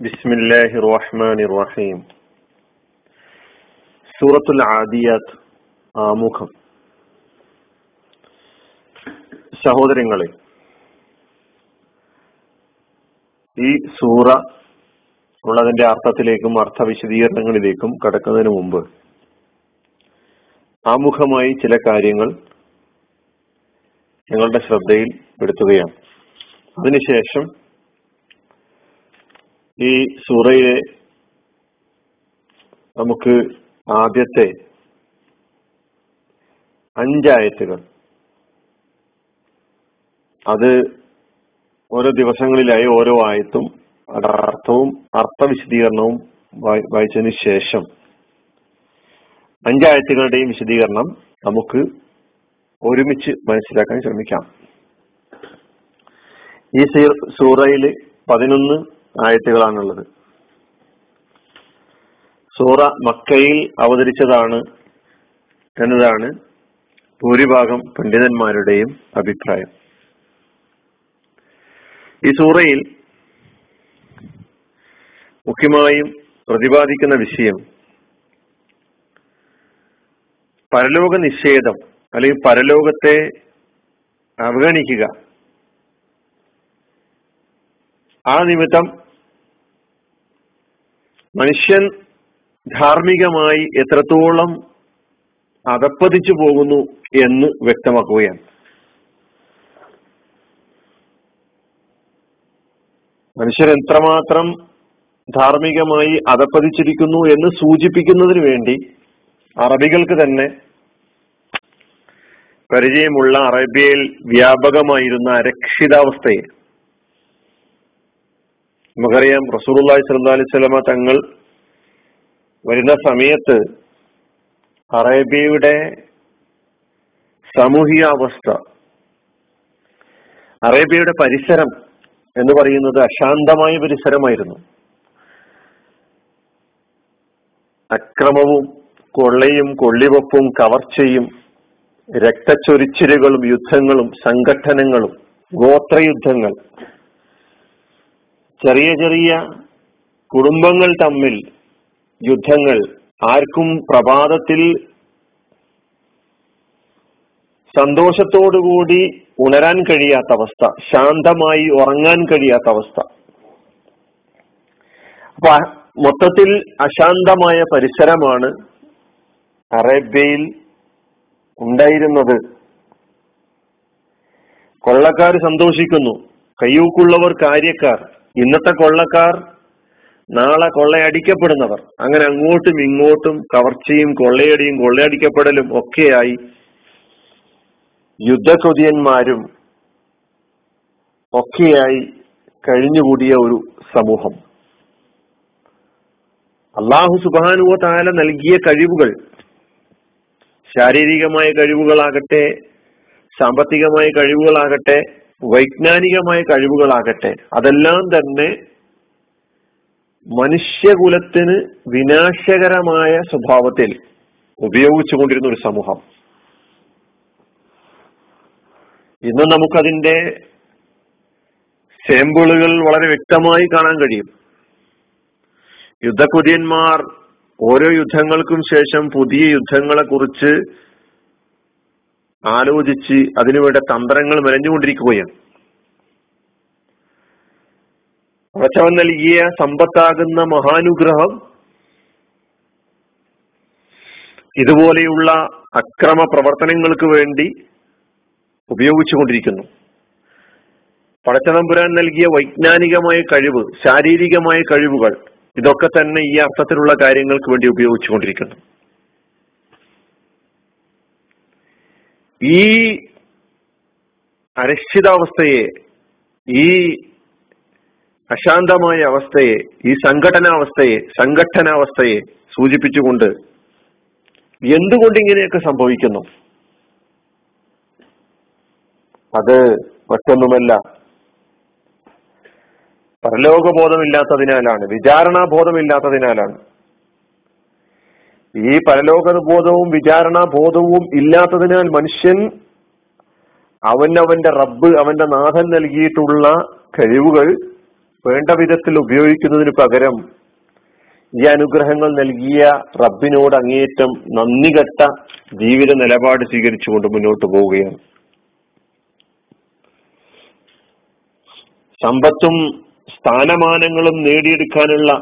ബിസ്മില്ലാഹി റഹീം സൂറത്തുൽ ആദിയാത്ത് ആമുഖം. സഹോദരങ്ങളെ ഈ സൂറ ഉള്ളതിന്റെ അർത്ഥത്തിലേക്കും അർത്ഥ വിശദീകരണങ്ങളിലേക്കും കടക്കുന്നതിന് മുമ്പ് ആമുഖമായി ചില കാര്യങ്ങൾ ഞങ്ങളുടെ ശ്രദ്ധയിൽ പെടുത്തുകയാണ്. അതിനുശേഷം ഈ സൂറയിലെ നമുക്ക് ആദ്യത്തെ അഞ്ചായത്തുകൾ. അത് ഓരോ ദിവസങ്ങളിലായി ഓരോ ആയത്തും അർത്ഥവും അർത്ഥവിശദീകരണവും വായിച്ചതിന് ശേഷം അഞ്ചായത്തുകളുടെയും വിശദീകരണം നമുക്ക് ഒരുമിച്ച് മനസ്സിലാക്കാൻ ശ്രമിക്കാം. ഈ സൂറയിൽ പതിനൊന്ന് ആയത്തുകളാണുള്ളത്. സൂറ മക്കയിൽ അവതരിച്ചതാണ് എന്നതാണ് ഭൂരിഭാഗം പണ്ഡിതന്മാരുടെയും അഭിപ്രായം. ഈ സൂറയിൽ മുഖ്യമായും പ്രതിപാദിക്കുന്ന വിഷയം പരലോക നിഷേധം അല്ലെങ്കിൽ പരലോകത്തെ അവഗണിക്കുക. ആ നിമിത്തം മനുഷ്യൻ ധാർമ്മികമായി എത്രത്തോളം അതപ്പതിച്ചു പോകുന്നു എന്ന് വ്യക്തമാക്കുകയാണ്. മനുഷ്യൻ എത്രമാത്രം ധാർമ്മികമായി അതപ്പതിച്ചിരിക്കുന്നു എന്ന് സൂചിപ്പിക്കുന്നതിന് വേണ്ടി അറബികൾക്ക് തന്നെ പരിചയമുള്ള അറേബ്യയിൽ വ്യാപകമായിരുന്ന അരക്ഷിതാവസ്ഥയെ നമുക്കറിയാം റസൂർല്ലാഹി സ്വല്ലാ അലൈഹി സ്വലമ തങ്ങൾ വരുന്ന സമയത്ത് അറേബ്യയുടെ സാമൂഹിക അവസ്ഥ അറേബ്യയുടെ പരിസരം എന്ന് പറയുന്നത് അശാന്തമായ പരിസരമായിരുന്നു. അക്രമവും കൊള്ളയും കൊള്ളിവപ്പും കവർച്ചയും രക്തച്ചൊരിച്ചിലുകളും യുദ്ധങ്ങളും സംഘട്ടനങ്ങളും ഗോത്രയുദ്ധങ്ങൾ ചെറിയ ചെറിയ കുടുംബങ്ങൾ തമ്മിൽ യുദ്ധങ്ങൾ ആർക്കും പ്രഭാതത്തിൽ സന്തോഷത്തോടുകൂടി ഉണരാൻ കഴിയാത്ത അവസ്ഥ ശാന്തമായി ഉറങ്ങാൻ കഴിയാത്ത അവസ്ഥ. അപ്പൊ മൊത്തത്തിൽ അശാന്തമായ പരിസരമാണ് അറേബ്യയിൽ ഉണ്ടായിരുന്നത്. കൊള്ളക്കാർ സന്തോഷിക്കുന്നു. കയ്യൂക്കുള്ളവർ കാര്യക്കാർ. ഇന്നത്തെ കൊള്ളക്കാർ നാളെ കൊള്ളയടിക്കപ്പെടുന്നവർ. അങ്ങനെ അങ്ങോട്ടും ഇങ്ങോട്ടും കവർച്ചയും കൊള്ളയടിയും കൊള്ളയടിക്കപ്പെടലും ഒക്കെയായി യുദ്ധകൊതിയന്മാരും ഒക്കെയായി കഴിഞ്ഞുകൂടിയ ഒരു സമൂഹം. അള്ളാഹു സുബാനുവ താല നൽകിയ കഴിവുകൾ ശാരീരികമായ കഴിവുകളാകട്ടെ സാമ്പത്തികമായ കഴിവുകളാകട്ടെ വൈജ്ഞാനികമായ കഴിവുകളാകട്ടെ അതെല്ലാം തന്നെ മനുഷ്യകുലത്തിന് വിനാശകരമായ സ്വഭാവത്തിൽ ഉപയോഗിച്ചുകൊണ്ടിരുന്ന ഒരു സമൂഹം. ഇന്ന് നമുക്കതിന്റെ സാമ്പിളുകൾ വളരെ വ്യക്തമായി കാണാൻ കഴിയും. യുദ്ധക്കുര്യന്മാർ ഓരോ യുദ്ധങ്ങൾക്കും ശേഷം പുതിയ യുദ്ധങ്ങളെ കുറിച്ച് ആലോചിച്ച് അതിനുവേണ്ട തന്ത്രങ്ങൾ മെനഞ്ഞുകൊണ്ടിരിക്കുകയാണ്. പടച്ചവൻ നൽകിയ സമ്പത്താകുന്ന മഹാനുഗ്രഹം ഇതുപോലെയുള്ള അക്രമ പ്രവർത്തനങ്ങൾക്ക് വേണ്ടി ഉപയോഗിച്ചുകൊണ്ടിരിക്കുന്നു. പടച്ചതമ്പുരാൻ നൽകിയ വൈജ്ഞാനികമായ കഴിവ് ശാരീരികമായ കഴിവുകൾ ഇതൊക്കെ തന്നെ ഈ അർത്ഥത്തിലുള്ള കാര്യങ്ങൾക്ക് വേണ്ടി ഉപയോഗിച്ചുകൊണ്ടിരിക്കുന്നു. ഈ അരക്ഷിതാവസ്ഥയെ ഈ അശാന്തമായ അവസ്ഥയെ ഈ സംഘടനാവസ്ഥയെ സംഘട്ടനാവസ്ഥയെ സൂചിപ്പിച്ചുകൊണ്ട് എന്തുകൊണ്ട് ഇങ്ങനെയൊക്കെ സംഭവിക്കുന്നു? അത് മറ്റൊന്നുമല്ല. പരലോകബോധമില്ലാത്തതിനാലാണ് വിചാരണാബോധമില്ലാത്തതിനാലാണ്. ഈ പരലോകബോധവും വിചാരണാബോധവും ഇല്ലാത്തതിനാൽ മനുഷ്യൻ അവനവന്റെ റബ്ബ് അവന്റെ നാഥൻ നൽകിയിട്ടുള്ള കഴിവുകൾ വേണ്ട വിധത്തിൽ ഉപയോഗിക്കുന്നതിന് പകരം ഈ അനുഗ്രഹങ്ങൾ നൽകിയ റബ്ബിനോട് അങ്ങേയറ്റം നന്ദി കെട്ട ജീവിത നിലപാട് സ്വീകരിച്ചുകൊണ്ട് മുന്നോട്ട് പോവുകയാണ്. സമ്പത്തും സ്ഥാനമാനങ്ങളും നേടിയെടുക്കാനുള്ള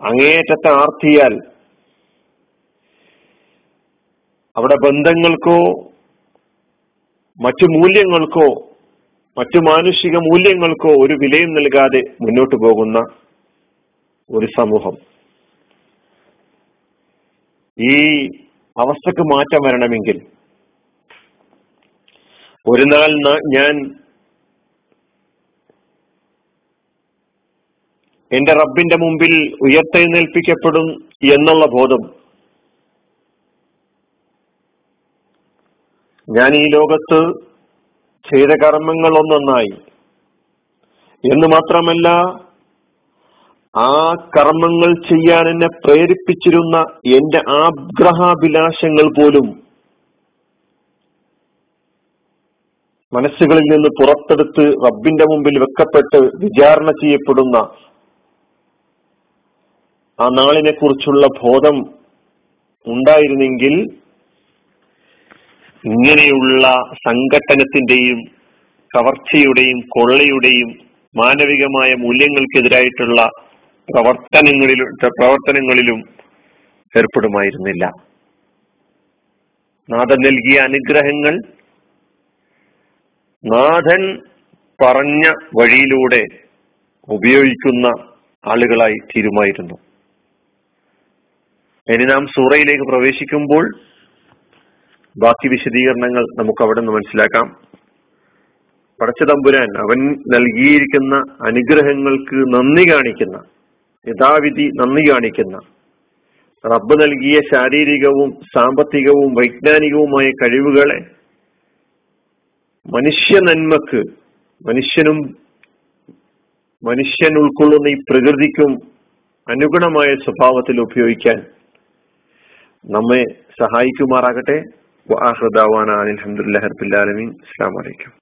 അങ്ങേയറ്റത്തെ ആർത്തിയാൽ അവിടെ ബന്ധങ്ങൾക്കോ മറ്റു മൂല്യങ്ങൾക്കോ മറ്റു മാനുഷിക മൂല്യങ്ങൾക്കോ ഒരു വിലയും നൽകാതെ മുന്നോട്ടു പോകുന്ന ഒരു സമൂഹം. ഈ അവസ്ഥക്ക് മാറ്റം വരണമെങ്കിൽ ഒരു നാൾ ഞാൻ എന്റെ റബ്ബിന്റെ മുമ്പിൽ ഉയർത്തെഴുന്നേൽപ്പിക്കപ്പെടും എന്നുള്ള ബോധം. ഞാൻ ഈ ലോകത്ത് ചെയ്ത കർമ്മങ്ങൾ ഒന്നൊന്നായി. എന്ന് മാത്രമല്ല ആ കർമ്മങ്ങൾ ചെയ്യാൻ എന്നെ പ്രേരിപ്പിച്ചിരുന്ന എന്റെ ആഗ്രഹാഭിലാഷങ്ങൾ പോലും മനസ്സുകളിൽ നിന്ന് പുറത്തെടുത്ത് റബ്ബിന്റെ മുമ്പിൽ വെക്കപ്പെട്ട് വിചാരണ ചെയ്യപ്പെടുന്ന ആ നാളിനെ കുറിച്ചുള്ള ബോധം ഉണ്ടായിരുന്നെങ്കിൽ ഇങ്ങനെയുള്ള സംഘട്ടനത്തിന്റെയും കവർച്ചയുടെയും കൊള്ളയുടെയും മാനവികമായ മൂല്യങ്ങൾക്കെതിരായിട്ടുള്ള പ്രവർത്തനങ്ങളിലും പ്രവർത്തനങ്ങളിലും ഏർപ്പെടുമായിരുന്നില്ല. നാഥൻ നൽകിയ അനുഗ്രഹങ്ങൾ നാഥൻ പറഞ്ഞ വഴിയിലൂടെ ഉപയോഗിക്കുന്ന ആളുകളായി തീരുമായിരുന്നു. ഇനി നാം സൂറയിലേക്ക് പ്രവേശിക്കുമ്പോൾ ബാക്കി വിശദീകരണങ്ങൾ നമുക്ക് അവിടെ നിന്ന് മനസ്സിലാക്കാം. പടച്ച തമ്പുരാൻ അവൻ നൽകിയിരിക്കുന്ന അനുഗ്രഹങ്ങൾക്ക് നന്ദി കാണിക്കുന്ന യഥാവിധി നന്ദി കാണിക്കുന്ന റബ്ബ് നൽകിയ ശാരീരികവും സാമ്പത്തികവും വൈജ്ഞാനികവുമായ കഴിവുകളെ മനുഷ്യ നന്മക്ക് മനുഷ്യനും മനുഷ്യൻ ഉൾക്കൊള്ളുന്ന ഈ പ്രകൃതിക്കും അനുഗുണമായ സ്വഭാവത്തിൽ ഉപയോഗിക്കാൻ നമ്മെ സഹായിക്കുമാറാകട്ടെ. അലഹമുല്ലാ ഹർബുല്ലാലമീൻ അസ്സാം വലൈക്കും